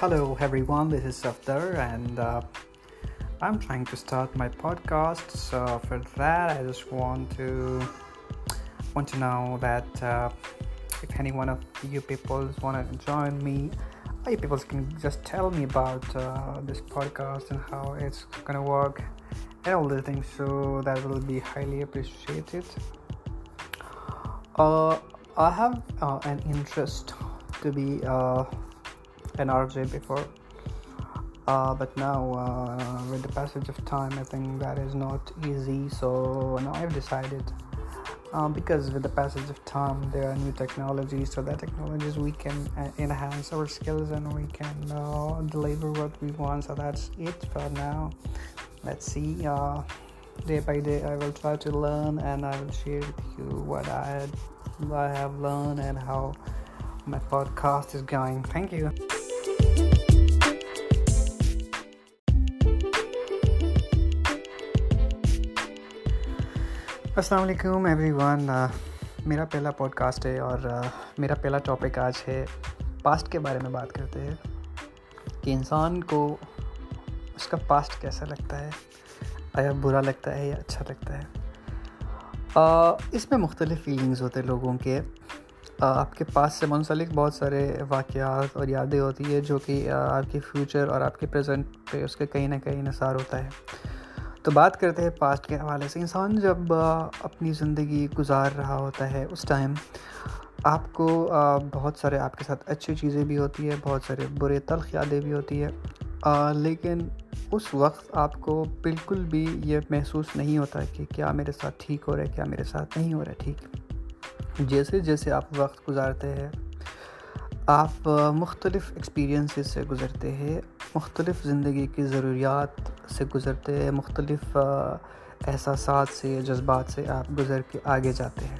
Hello everyone, this is Safdar and uh, I'm trying to start my podcast. So for that, I just want to know that uh, if any one of you people want to join me, uh, you people can just tell me about this podcast and how it's gonna work and all the things. So that will be highly appreciated. I have an interest to be NRJ before, uh, but now uh, with the passage of time I think that is not easy. So now I've decided, um, because with the passage of time there are new technologies, so that technologies we can uh, enhance our skills and we can deliver what we want. So that's it for now. Let's see, day by day I will try to learn, and I will share with you what I have learned and how my podcast is going. Thank you. السلام علیکم every one میرا پہلا pod cost ہے اور میرا پہلا topic آج ہے پاسٹ کے بارے میں بات کرتے ہیں کہ انسان کو اس کا پاسٹ کیسا لگتا ہے آیا برا لگتا ہے یا اچھا لگتا ہے اس میں مختلف فیلنگز ہوتے ہیں لوگوں کے آپ کے پاس سے منسلک بہت سارے واقعات اور یادیں ہوتی ہے جو کہ آپ کے فیوچر اور آپ کے پریزنٹ پہ اس کے کہیں نہ کہیں انحصار ہوتا ہے تو بات کرتے ہیں پاسٹ کے حوالے سے انسان جب اپنی زندگی گزار رہا ہوتا ہے اس ٹائم آپ کو بہت سارے آپ کے ساتھ اچھی چیزیں بھی ہوتی ہے بہت سارے برے تلخ یادیں بھی ہوتی ہے لیکن اس وقت آپ کو بالکل بھی یہ محسوس نہیں ہوتا کہ کیا میرے ساتھ ٹھیک ہو رہا ہے کیا میرے ساتھ نہیں ہو رہا ہے ٹھیک جیسے جیسے آپ وقت گزارتے ہیں آپ مختلف ایکسپیرینسز سے گزرتے ہیں مختلف زندگی کی ضروریات سے گزرتے مختلف احساسات سے جذبات سے آپ گزر کے آگے جاتے ہیں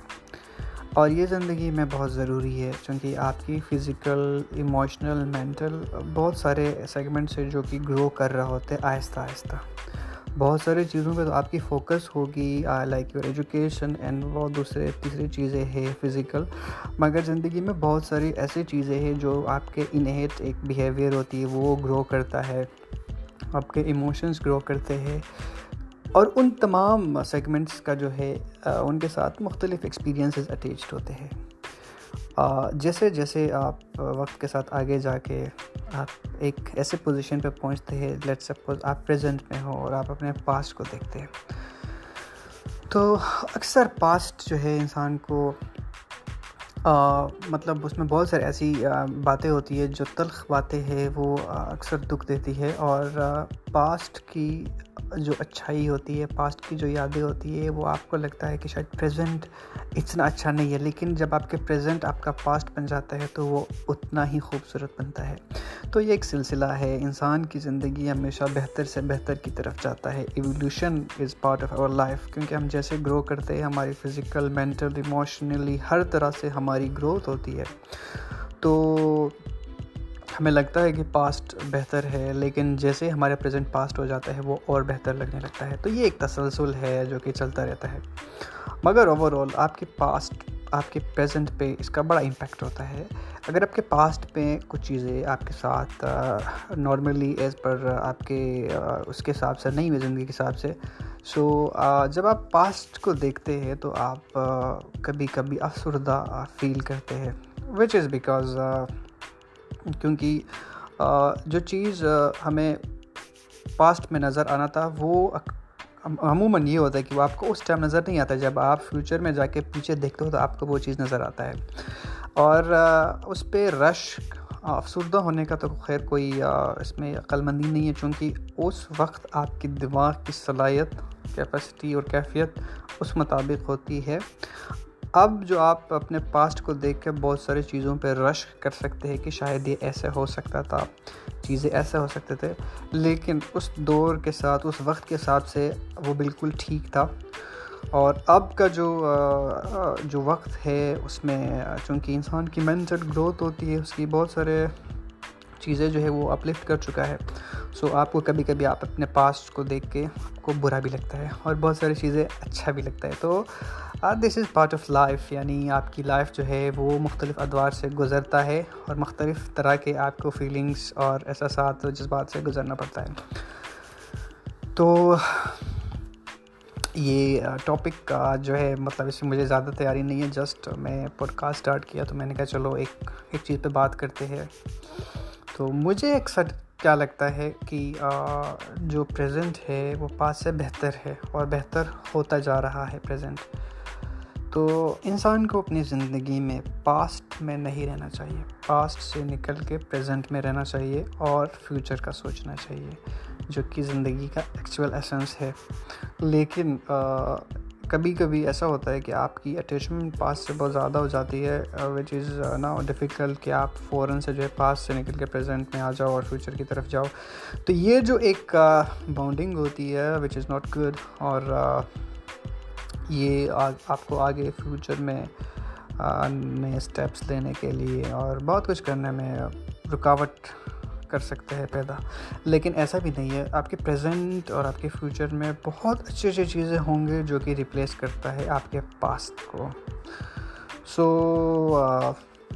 اور یہ زندگی میں بہت ضروری ہے چونکہ آپ کی فزیکل ایموشنل مینٹل بہت سارے سیگمنٹس سے جو کہ گرو کر رہا ہوتے آہستہ آہستہ بہت سارے چیزوں پہ تو آپ کی فوکس ہوگی لائک یور ایجوکیشن اینڈ وہ دوسرے تیسری چیزیں ہے فزیکل مگر زندگی میں بہت ساری ایسی چیزیں ہیں جو آپ کے انہیٹ ایک بیہیویئر ہوتی ہے وہ گرو کرتا ہے آپ کے ایموشنس گرو کرتے ہیں اور ان تمام سیگمنٹس کا جو ہے ان کے ساتھ مختلف ایکسپیرینسز اٹیچڈ ہوتے ہیں جیسے جیسے آپ وقت کے ساتھ آگے جا کے آپ ایک ایسے پوزیشن پہ پہنچتے ہیں لیٹ سپوز آپ پریزنٹ میں ہو اور آپ اپنے پاسٹ کو دیکھتے ہیں تو اکثر پاسٹ جو ہے انسان کو مطلب اس میں بہت ساری ایسی باتیں ہوتی ہے جو تلخ باتیں ہیں وہ اکثر دکھ دیتی ہے اور پاسٹ کی جو اچھائی ہوتی ہے پاسٹ کی جو یادیں ہوتی ہے وہ آپ کو لگتا ہے کہ شاید پریزنٹ اتنا اچھا نہیں ہے لیکن جب آپ کے پریزنٹ آپ کا پاسٹ بن جاتا ہے تو وہ اتنا ہی خوبصورت بنتا ہے تو یہ ایک سلسلہ ہے انسان کی زندگی ہمیشہ بہتر سے بہتر کی طرف جاتا ہے evolution is part of our life کیونکہ ہم جیسے گرو کرتے ہیں ہماری فزیکل مینٹل ایموشنلی ہر طرح سے ہماری ہماری گروتھ ہوتی ہے تو ہمیں لگتا ہے کہ پاسٹ بہتر ہے لیکن جیسے ہمارا پریزنٹ پاسٹ ہو جاتا ہے وہ اور بہتر لگنے لگتا ہے تو یہ ایک تسلسل ہے جو کہ چلتا رہتا ہے مگر اوور آل آپ کے پاسٹ آپ کے پریزنٹ پہ اس کا بڑا امپیکٹ ہوتا ہے اگر آپ کے پاسٹ پہ کچھ چیزیں آپ کے ساتھ نارملی ایز پر آپ کے اس کے حساب سے نہیں ہوئی زندگی کے حساب سے سو جب آپ پاسٹ کو دیکھتے ہیں تو آپ کبھی کبھی افسردہ فیل کرتے ہیں وچ از بیکاز کیونکہ جو چیز ہمیں پاسٹ میں نظر آنا تھا وہ عموماً یہ ہوتا ہے کہ وہ آپ کو اس ٹائم نظر نہیں آتا جب آپ فیوچر میں جا کے پیچھے دیکھتے ہو تو آپ کو وہ چیز نظر آتا ہے اور اس پہ رش افسردہ ہونے کا تو خیر کوئی اس میں عقل مندی نہیں ہے چونکہ اس وقت آپ کی دماغ کی صلاحیت کیپیسٹی اور کیفیت اس مطابق ہوتی ہے اب جو آپ اپنے پاسٹ کو دیکھ کے بہت سارے چیزوں پہ رش کر سکتے ہیں کہ شاید یہ ایسے ہو سکتا تھا چیزیں ایسے ہو سکتے تھے لیکن اس دور کے ساتھ اس وقت کے حساب سے وہ بالکل ٹھیک تھا اور اب کا جو جو وقت ہے اس میں چونکہ انسان کی مینٹل گروتھ ہوتی ہے اس کی بہت سارے چیزیں جو ہے وہ اپ لفٹ کر چکا ہے سو آپ کو کبھی کبھی آپ اپنے پاسٹ کو دیکھ کے آپ کو برا بھی لگتا ہے اور بہت ساری چیزیں اچھا بھی لگتا ہے تو this is part of life یعنی آپ کی لائف جو ہے وہ مختلف ادوار سے گزرتا ہے اور مختلف طرح کے آپ کو فیلنگس اور احساسات اور جذبات سے گزرنا پڑتا ہے تو یہ ٹاپک جو ہے مطلب اس میں مجھے زیادہ تیاری نہیں ہے جسٹ میں پوڈ کاسٹ اسٹارٹ کیا تو میں نے کہا چلو ایک ایک چیز پہ بات کرتے ہیں تو مجھے اکثر کیا لگتا ہے کہ جو پریزنٹ ہے وہ پاس سے بہتر ہے اور بہتر ہوتا جا رہا ہے پریزنٹ تو انسان کو اپنی زندگی میں پاسٹ میں نہیں رہنا چاہیے پاسٹ سے نکل کے پریزنٹ میں رہنا چاہیے اور فیوچر کا سوچنا چاہیے جو کہ زندگی کا ایکچول ایسنس ہے لیکن کبھی کبھی ایسا ہوتا ہے کہ آپ کی اٹیچمنٹ پاس سے بہت زیادہ ہو جاتی ہے وچ از نا ڈیفیکلٹ کہ آپ فوراً سے جو ہے پاس سے نکل کے پریزنٹ میں آ جاؤ اور فیوچر کی طرف جاؤ تو یہ جو ایک باؤنڈنگ uh, ہوتی ہے وچ از ناٹ گڈ اور uh, یہ آپ کو آگے فیوچر میں uh, نئے اسٹیپس لینے کے لیے اور بہت کچھ کرنے میں رکاوٹ کر سکتے ہیں پیدا لیکن ایسا بھی نہیں ہے آپ کے پریزنٹ اور آپ کے فیوچر میں بہت اچھی اچھی چیزیں ہوں گے جو کہ ریپلیس کرتا ہے آپ کے پاسٹ کو سو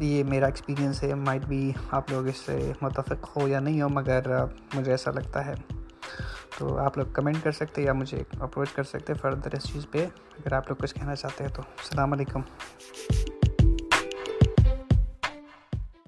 یہ میرا ایکسپیرینس ہے مائٹ بھی آپ لوگ اس سے متفق ہو یا نہیں ہو مگر مجھے ایسا لگتا ہے تو آپ لوگ کمنٹ کر سکتے یا مجھے اپروچ کر سکتے فردر اس چیز پہ اگر آپ لوگ کچھ کہنا چاہتے ہیں تو السلام علیکم